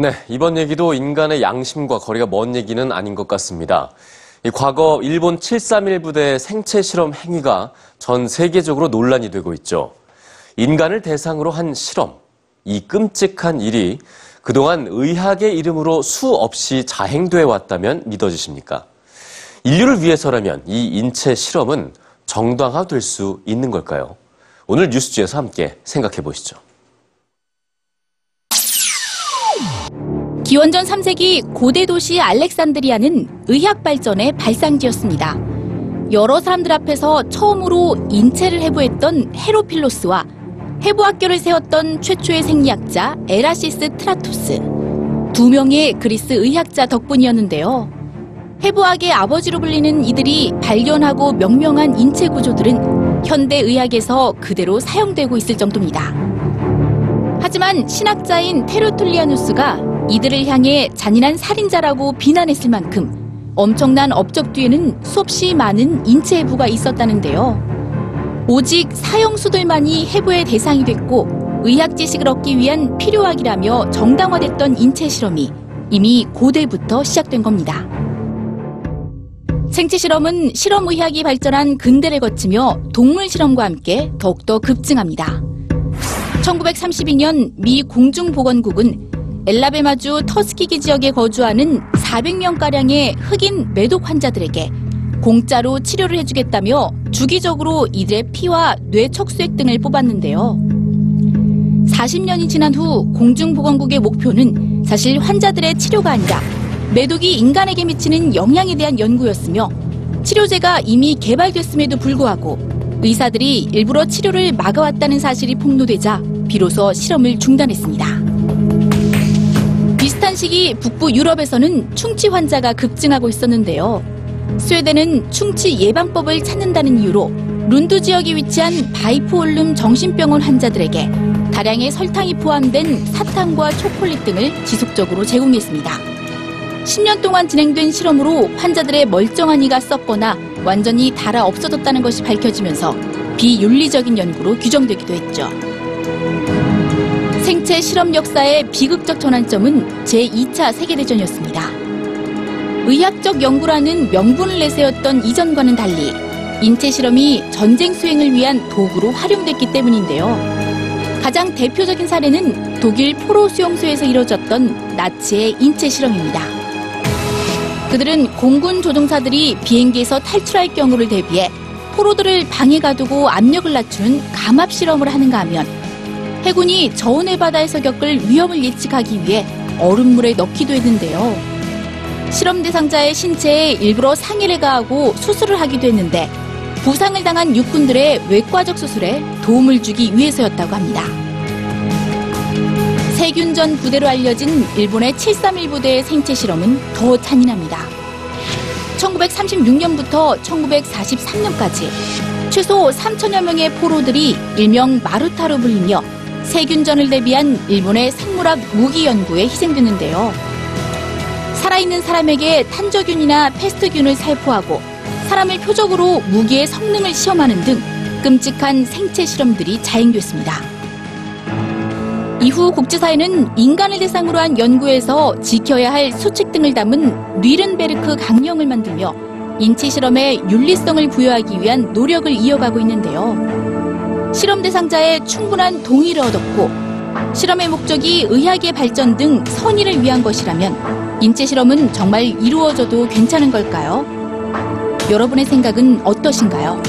네, 이번 얘기도 인간의 양심과 거리가 먼 얘기는 아닌 것 같습니다. 이 과거 일본 731 부대의 생체 실험 행위가 전 세계적으로 논란이 되고 있죠. 인간을 대상으로 한 실험. 이 끔찍한 일이 그동안 의학의 이름으로 수없이 자행돼 왔다면 믿어지십니까? 인류를 위해서라면 이 인체 실험은 정당화될 수 있는 걸까요? 오늘 뉴스지에서 함께 생각해 보시죠. 기원전 3세기 고대 도시 알렉산드리아는 의학 발전의 발상지였습니다. 여러 사람들 앞에서 처음으로 인체를 해부했던 헤로필로스와 해부학교를 세웠던 최초의 생리학자 에라시스트라토스. 두 명의 그리스 의학자 덕분이었는데요. 해부학의 아버지로 불리는 이들이 발견하고 명명한 인체 구조들은 현대 의학에서 그대로 사용되고 있을 정도입니다. 하지만 신학자인 테르툴리아누스가 이들을 향해 잔인한 살인자라고 비난했을 만큼 엄청난 업적 뒤에는 수없이 많은 인체 해부가 있었다는데요. 오직 사형수들만이 해부의 대상이 됐고 의학 지식을 얻기 위한 필요학이라며 정당화됐던 인체 실험이 이미 고대부터 시작된 겁니다. 생체 실험은 실험 의학이 발전한 근대를 거치며 동물 실험과 함께 더욱더 급증합니다. 1932년 미 공중보건국은 엘라베마주 터스키기 지역에 거주하는 400명가량의 흑인 매독 환자들에게 공짜로 치료를 해주겠다며 주기적으로 이들의 피와 뇌 척수액 등을 뽑았는데요. 40년이 지난 후 공중보건국의 목표는 사실 환자들의 치료가 아니라 매독이 인간에게 미치는 영향에 대한 연구였으며 치료제가 이미 개발됐음에도 불구하고 의사들이 일부러 치료를 막아왔다는 사실이 폭로되자 비로소 실험을 중단했습니다. 시기 북부 유럽에서는 충치 환자가 급증하고 있었는데요. 스웨덴은 충치 예방법을 찾는다는 이유로 룬드 지역에 위치한 바이포올름 정신병원 환자들에게 다량의 설탕이 포함된 사탕과 초콜릿 등을 지속적으로 제공했습니다. 10년 동안 진행된 실험으로 환자들의 멀쩡한 이가 썩거나 완전히 닳아 없어졌다는 것이 밝혀지면서 비윤리적인 연구로 규정되기도 했죠. 생체 실험 역사의 비극적 전환점은 제2차 세계대전이었습니다. 의학적 연구라는 명분을 내세웠던 이전과는 달리 인체 실험이 전쟁 수행을 위한 도구로 활용됐기 때문인데요. 가장 대표적인 사례는 독일 포로 수용소에서 이뤄졌던 나치의 인체 실험입니다. 그들은 공군 조종사들이 비행기에서 탈출할 경우를 대비해 포로들을 방에 가두고 압력을 낮추는 감압 실험을 하는가 하면 해군이 저온의 바다에서 겪을 위험을 예측하기 위해 얼음물에 넣기도 했는데요. 실험 대상자의 신체에 일부러 상해를 가하고 수술을 하기도 했는데 부상을 당한 육군들의 외과적 수술에 도움을 주기 위해서였다고 합니다. 세균전 부대로 알려진 일본의 731 부대의 생체 실험은 더 잔인합니다. 1936년부터 1943년까지 최소 3천여 명의 포로들이 일명 마루타로 불리며 세균전을 대비한 일본의 생물학 무기 연구에 희생됐는데요. 살아있는 사람에게 탄저균이나 패스트균을 살포하고 사람을 표적으로 무기의 성능을 시험하는 등 끔찍한 생체 실험들이 자행됐습니다. 이후 국제사회는 인간을 대상으로 한 연구에서 지켜야 할 수칙 등을 담은 뉘른베르크 강령을 만들며 인체 실험에 윤리성을 부여하기 위한 노력을 이어가고 있는데요. 실험 대상자의 충분한 동의를 얻었고 실험의 목적이 의학의 발전 등 선의를 위한 것이라면 인체 실험은 정말 이루어져도 괜찮은 걸까요? 여러분의 생각은 어떠신가요?